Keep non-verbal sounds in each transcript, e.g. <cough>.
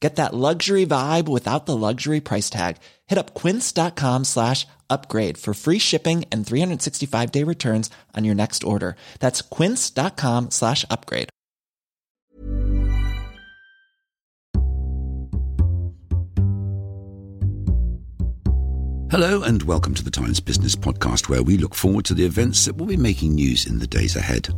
Get that luxury vibe without the luxury price tag. Hit up quince.com slash upgrade for free shipping and 365 day returns on your next order. That's quince.com slash upgrade. Hello, and welcome to the Times Business Podcast, where we look forward to the events that will be making news in the days ahead.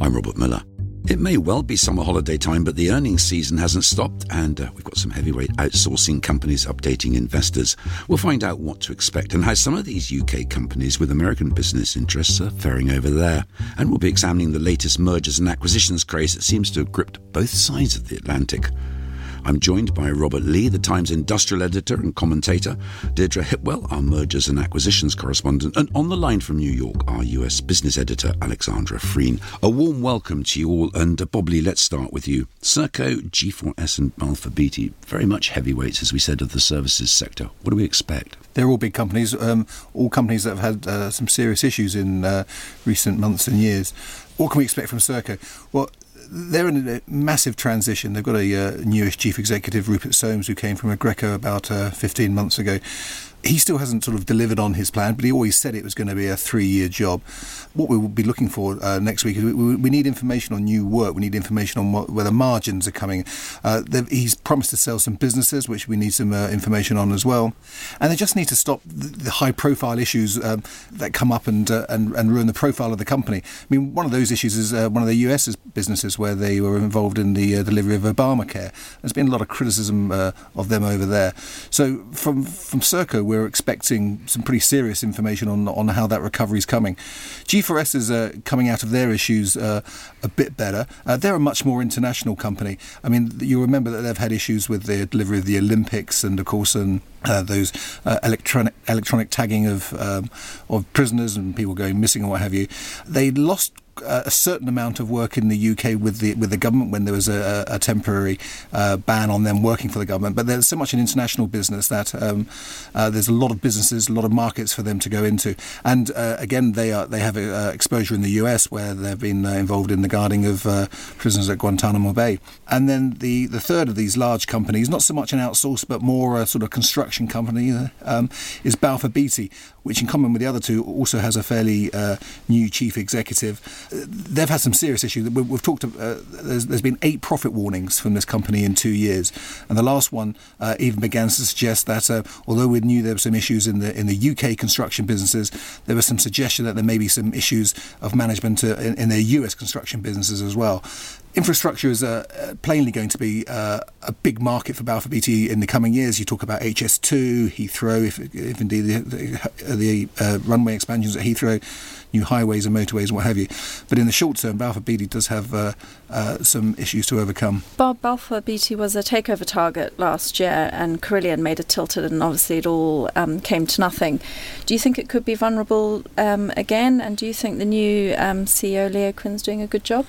I'm Robert Miller. It may well be summer holiday time, but the earnings season hasn't stopped, and uh, we've got some heavyweight outsourcing companies updating investors. We'll find out what to expect and how some of these UK companies with American business interests are faring over there. And we'll be examining the latest mergers and acquisitions craze that seems to have gripped both sides of the Atlantic. I'm joined by Robert Lea, the Times industrial editor and commentator, Deirdre Hipwell, our mergers and acquisitions correspondent, and on the line from New York, our US business editor, Alexandra Frean. A warm welcome to you all, and uh, Bob Lea, let's start with you. Serco, G4S, and Balfour Beatty, very much heavyweights, as we said, of the services sector. What do we expect? They're all big companies, um, all companies that have had uh, some serious issues in uh, recent months and years. What can we expect from Serco? Well, they're in a massive transition. They've got a uh, newish chief executive, Rupert Soames, who came from Aggreko about uh, 15 months ago. He still hasn't sort of delivered on his plan, but he always said it was going to be a three-year job. What we will be looking for uh, next week is we, we, need information on new work. We need information on what, where the margins are coming. Uh, he's promised to sell some businesses, which we need some uh, information on as well. And they just need to stop the, the high-profile issues um, that come up and, uh, and and ruin the profile of the company. I mean, one of those issues is uh, one of the U.S.'s businesses where they were involved in the uh, delivery of Obamacare. There's been a lot of criticism of them over there. So from from Serco, we're expecting some pretty serious information on on how that recovery is coming. G4S is uh, coming out of their issues uh, a bit better. Uh, they're a much more international company. I mean, you remember that they've had issues with the delivery of the Olympics and, of course, and uh, those uh, electronic electronic tagging of um, of prisoners and people going missing and what have you. They lost a certain amount of work in the UK with the with the government when there was a, a temporary uh, ban on them working for the government. But there's so much an international business that um, uh, there's a lot of businesses, a lot of markets for them to go into. And uh, again, they are they have uh, exposure in the US where they've been uh, involved in the guarding of uh, prisoners at Guantanamo Bay. And then the the third of these large companies, not so much an outsource but more a sort of construction company, um, is Balfour Beatty, which in common with the other two also has a fairly new chief executive they've had some serious issues. We've talked. Uh, there's, there's been eight profit warnings from this company in two years, and the last one uh, even began to suggest that uh, although we knew there were some issues in the in the UK construction businesses, there was some suggestion that there may be some issues of management uh, in, in their US construction businesses as well. Infrastructure is uh, plainly going to be uh, a big market for Balfour Beatty in the coming years. You talk about HS2, Heathrow, if, if indeed the, the, the uh, runway expansions at Heathrow, new highways and motorways and what have you. But in the short term, Balfour Beatty does have uh, uh, some issues to overcome. Bob, Balfour Beatty was a takeover target last year, and Carillion made a tilted, and obviously it all um, came to nothing. Do you think it could be vulnerable um, again? And do you think the new um, CEO, Leo Quinn's, doing a good job?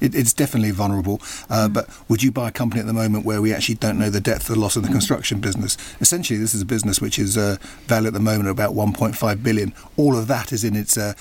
It, it's definitely vulnerable. Uh, mm. But would you buy a company at the moment where we actually don't know the depth of the loss of the mm. construction business? Essentially, this is a business which is uh, valued at the moment at about 1.5 billion. All of that is in its uh,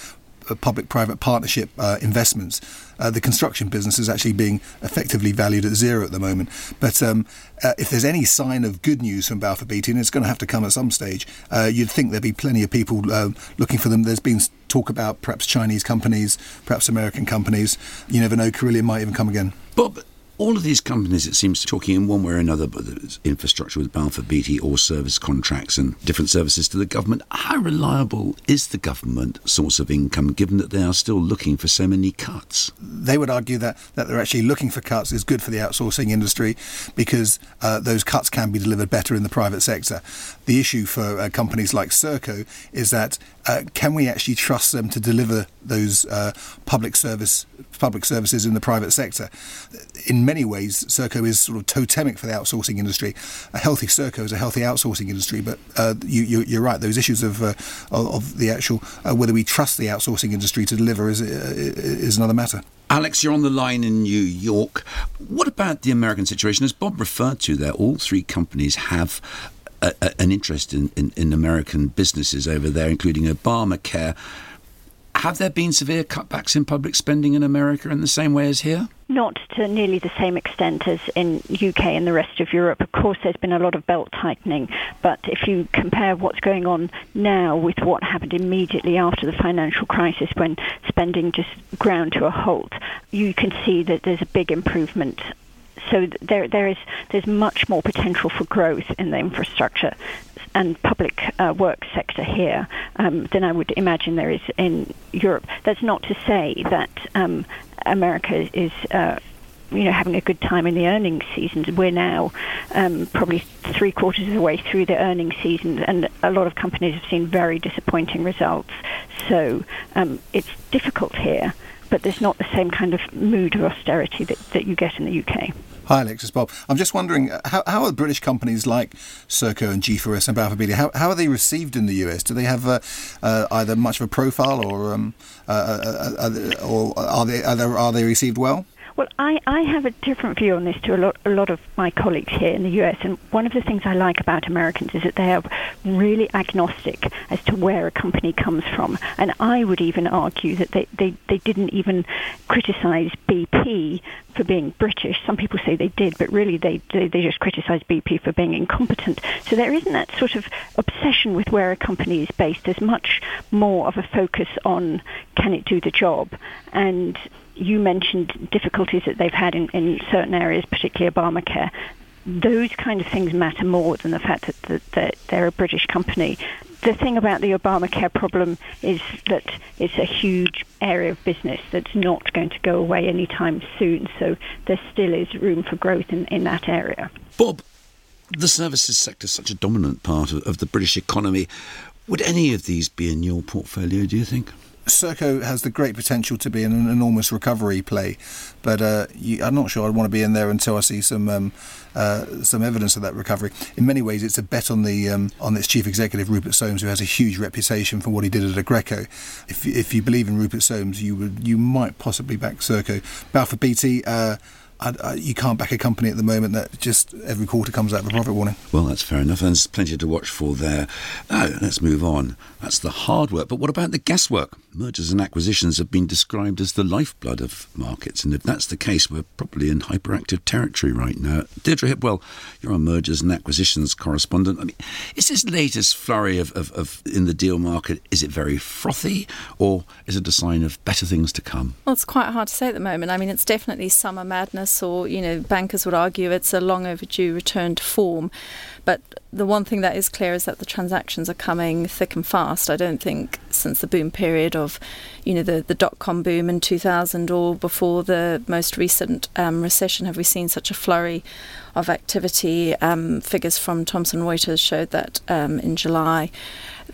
public-private partnership uh, investments. Uh, the construction business is actually being effectively valued at zero at the moment. But um, uh, if there's any sign of good news from Balfour Beatty, and it's going to have to come at some stage, uh, you'd think there'd be plenty of people uh, looking for them. There's been talk about perhaps Chinese companies, perhaps American companies. You never know, Carillion might even come again. Bob, all of these companies, it seems, talking in one way or another, about infrastructure with Balfour Beatty or service contracts and different services to the government. How reliable is the government source of income given that they are still looking for so many cuts? They would argue that, that they're actually looking for cuts is good for the outsourcing industry because uh, those cuts can be delivered better in the private sector. The issue for uh, companies like Serco is that uh, can we actually trust them to deliver those uh, public service public services in the private sector? In many ways, Serco is sort of totemic for the outsourcing industry. A healthy Serco is a healthy outsourcing industry, but uh, you, are right. Those issues of uh, of the actual uh, whether we trust the outsourcing industry to deliver is is another matter. Alex, you're on the line in New York. What about the American situation? As Bob referred to there, all three companies have a, a, an interest in, in, in American businesses over there, including Obamacare. Have there been severe cutbacks in public spending in America in the same way as here? Not to nearly the same extent as in UK and the rest of Europe. Of course, there's been a lot of belt tightening, but if you compare what's going on now with what happened immediately after the financial crisis when spending just ground to a halt, you can see that there's a big improvement so there there is there's much more potential for growth in the infrastructure and public uh, work sector here um, than I would imagine there is in Europe. That's not to say that um, America is. Uh, you know, having a good time in the earnings seasons. We're now um, probably three quarters of the way through the earnings season, and a lot of companies have seen very disappointing results. So um, it's difficult here, but there's not the same kind of mood of austerity that, that you get in the UK. Hi, Alexis Bob. I'm just wondering uh, how, how are British companies like Serco and G4S and Balfour Beatty, how, how are they received in the US? Do they have uh, uh, either much of a profile or um, uh, uh, uh or are they, are they are they received well? Well, I, I have a different view on this to a lot, a lot of my colleagues here in the US. And one of the things I like about Americans is that they are really agnostic as to where a company comes from. And I would even argue that they, they, they didn't even criticize BP for being British. Some people say they did, but really they, they, they just criticized BP for being incompetent. So there isn't that sort of obsession with where a company is based. There's much more of a focus on can it do the job. And you mentioned difficulties that they've had in, in certain areas, particularly Obamacare. Those kind of things matter more than the fact that, that, that they're a British company. The thing about the Obamacare problem is that it's a huge area of business that's not going to go away anytime soon. So there still is room for growth in, in that area. Bob, the services sector is such a dominant part of, of the British economy. Would any of these be in your portfolio, do you think? Serco has the great potential to be an enormous recovery play, but uh, you, I'm not sure I'd want to be in there until I see some um, uh, some evidence of that recovery. In many ways, it's a bet on the um, on its chief executive Rupert Soames, who has a huge reputation for what he did at Aggreko. If if you believe in Rupert Soames, you would you might possibly back Serco. Balfour Beatty. Uh, I, I, you can't back a company at the moment that just every quarter comes out with a profit warning. Well, that's fair enough. And there's plenty to watch for there. Now, let's move on. That's the hard work. But what about the guesswork? Mergers and acquisitions have been described as the lifeblood of markets. And if that's the case, we're probably in hyperactive territory right now. Deirdre Hipwell, you're our mergers and acquisitions correspondent. I mean, is this latest flurry of, of, of in the deal market, is it very frothy or is it a sign of better things to come? Well, it's quite hard to say at the moment. I mean, it's definitely summer madness or, you know, bankers would argue it's a long overdue return to form. But the one thing that is clear is that the transactions are coming thick and fast. I don't think since the boom period of, you know, the, the dot com boom in 2000 or before the most recent um, recession have we seen such a flurry of activity. Um, figures from Thomson Reuters showed that um, in July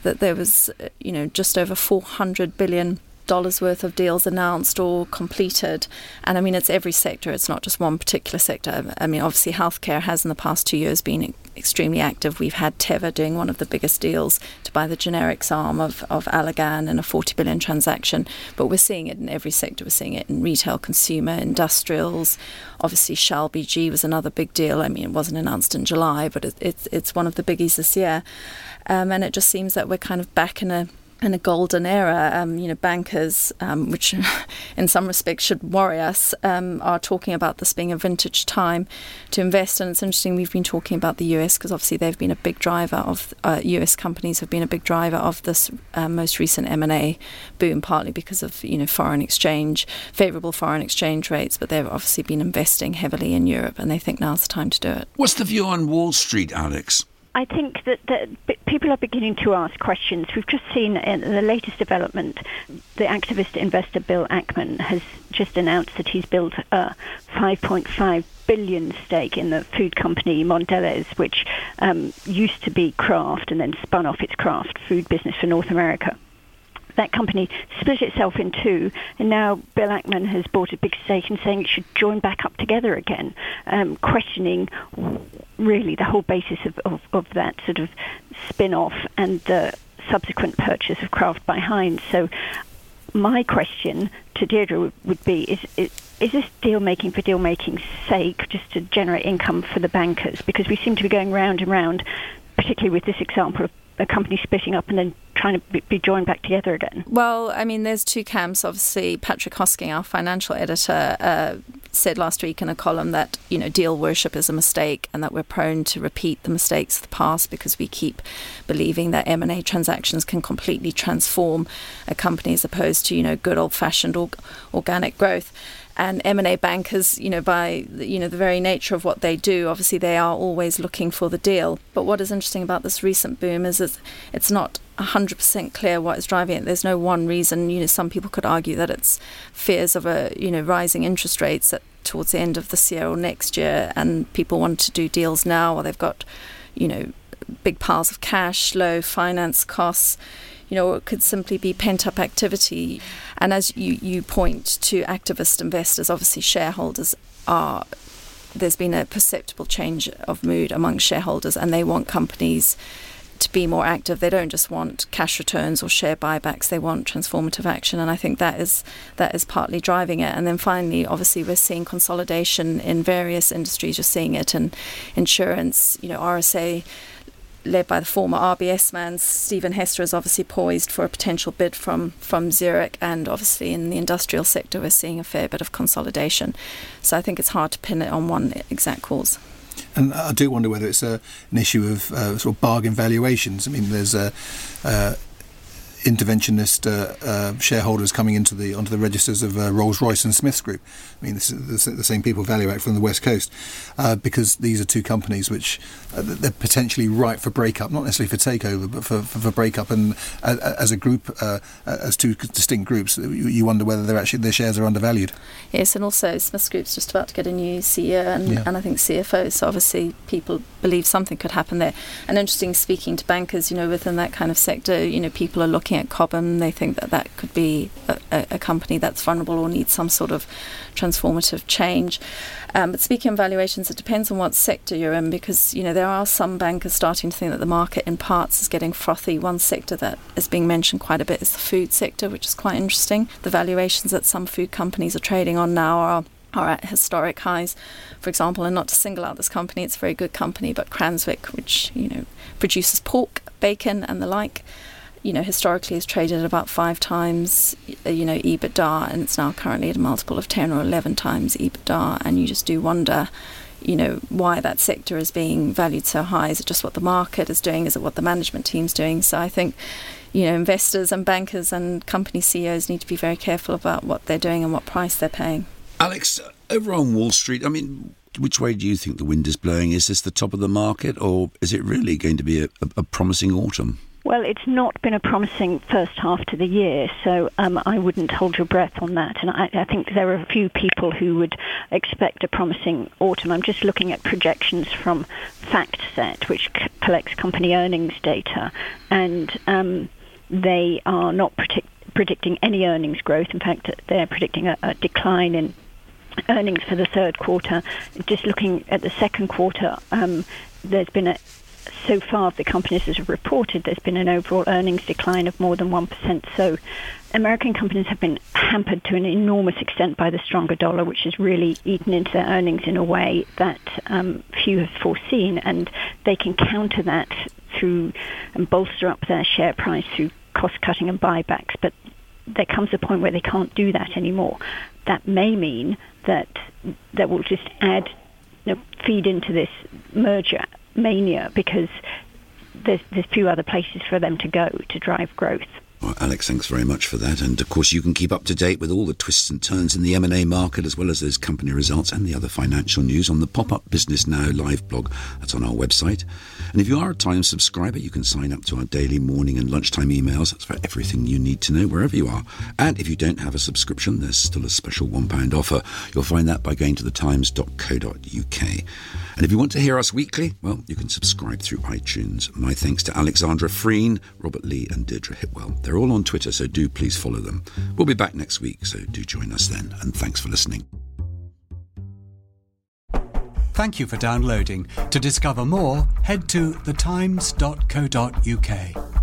that there was, you know, just over 400 billion dollars worth of deals announced or completed. And I mean, it's every sector, it's not just one particular sector. I mean, obviously, healthcare has in the past two years been extremely active. We've had Teva doing one of the biggest deals to buy the generics arm of, of Allergan in a 40 billion transaction. But we're seeing it in every sector. We're seeing it in retail, consumer, industrials. Obviously, Shell BG was another big deal. I mean, it wasn't announced in July, but it, it's, it's one of the biggies this year. Um, and it just seems that we're kind of back in a in a golden era. Um, you know, bankers, um, which <laughs> in some respects should worry us, um, are talking about this being a vintage time to invest. And it's interesting. We've been talking about the US because obviously they've been a big driver of uh, US companies have been a big driver of this uh, most recent M and A boom, partly because of you know foreign exchange, favourable foreign exchange rates. But they've obviously been investing heavily in Europe, and they think now's the time to do it. What's the view on Wall Street, Alex? I think that, that people are beginning to ask questions. We've just seen in the latest development, the activist investor Bill Ackman has just announced that he's built a 5.5 billion stake in the food company Mondelez, which um, used to be Kraft and then spun off its Kraft food business for North America that company split itself in two, and now Bill Ackman has bought a big stake and saying it should join back up together again, um, questioning really the whole basis of, of, of that sort of spin off and the subsequent purchase of Kraft by Heinz. So, my question to Deirdre would, would be is, is is this deal making for deal making's sake, just to generate income for the bankers? Because we seem to be going round and round, particularly with this example of a company splitting up and then trying to be joined back together again? Well, I mean, there's two camps. Obviously, Patrick Hosking, our financial editor, uh, said last week in a column that you know deal worship is a mistake and that we're prone to repeat the mistakes of the past because we keep believing that M&A transactions can completely transform a company as opposed to you know good old-fashioned org- organic growth and M&A bankers, you know, by you know the very nature of what they do, obviously they are always looking for the deal. But what is interesting about this recent boom is it's, it's not 100% clear what is driving it. There's no one reason. You know, some people could argue that it's fears of a you know rising interest rates at, towards the end of this year or next year, and people want to do deals now, or they've got you know big piles of cash, low finance costs you know, it could simply be pent up activity. And as you, you point to activist investors, obviously shareholders are there's been a perceptible change of mood among shareholders and they want companies to be more active. They don't just want cash returns or share buybacks. They want transformative action, and I think that is that is partly driving it. And then finally, obviously, we're seeing consolidation in various industries. You're seeing it in insurance. You know, RSA led by the former RBS man, Stephen Hester, is obviously poised for a potential bid from, from Zurich. And obviously, in the industrial sector, we're seeing a fair bit of consolidation. So I think it's hard to pin it on one exact cause. And I do wonder whether it's a, an issue of uh, sort of bargain valuations. I mean, there's a. Uh, interventionist uh, uh, shareholders coming into the onto the registers of uh, Rolls Royce and Smiths Group. I mean, this is the, the same people ValueAct from the West Coast, uh, because these are two companies which uh, they're potentially ripe for breakup, not necessarily for takeover, but for, for, for breakup. And uh, as a group, as two distinct groups, you, you, wonder whether they're actually their shares are undervalued. Yes, and also Smiths Group's just about to get a new CEO and, yeah. and I think CFO. So obviously people believe something could happen there. And interesting, speaking to bankers, you know, within that kind of sector, you know, people are looking at Cobham. They think that that could be a, a company that's vulnerable or needs some sort of transformative change. Um, but speaking of valuations, it depends on what sector you're in because you know there are some bankers starting to think that the market in parts is getting frothy. One sector that is being mentioned quite a bit is the food sector, which is quite interesting. The valuations that some food companies are trading on now are are at historic highs, for example, and not to single out this company, it's a very good company, but Cranswick, which you know produces pork, bacon, and the like, you know, historically has traded at about five times, uh, you know, EBITDA, and it's now currently at a multiple of ten or eleven times EBITDA, and you just do wonder. You know why that sector is being valued so high? Is it just what the market is doing? Is it what the management team's doing? So I think, you know, investors and bankers and company CEOs need to be very careful about what they're doing and what price they're paying. Alex, over on Wall Street, I mean, which way do you think the wind is blowing? Is this the top of the market, or is it really going to be a, a promising autumn? Well, it's not been a promising first half to the year, so um, I wouldn't hold your breath on that. And I, I, think there are a few people who would expect a promising autumn. I'm just looking at projections from FactSet, which c- collects company earnings data, and um, they are not predict- predicting any earnings growth. In fact, they're predicting a, a decline in earnings for the third quarter. Just looking at the second quarter, um, there's been a so far the companies that have reported, there's been an overall earnings decline of more than 1%. So American companies have been hampered to an enormous extent by the stronger dollar, which has really eaten into their earnings in a way that um, few have foreseen. And they can counter that through and bolster up their share price through cost cutting and buybacks, but there comes a point where they can't do that anymore. That may mean that that will just add, you know, feed into this merger mania because there's there's few other places for them to go to drive growth. Well, Alex, thanks very much for that. And of course, you can keep up to date with all the twists and turns in the M&A market, as well as those company results and the other financial news on the Pop-Up Business Now live blog. That's on our website. And if you are a Times subscriber, you can sign up to our daily morning and lunchtime emails. That's for everything you need to know wherever you are. And if you don't have a subscription, there's still a special £1 offer. You'll find that by going to thetimes.co.uk. And if you want to hear us weekly, well, you can subscribe through iTunes. My thanks to Alexandra Frean, Robert Lea, and Deirdre Hipwell. They're all on Twitter, so do please follow them. We'll be back next week, so do join us then. And thanks for listening. Thank you for downloading. To discover more, head to thetimes.co.uk.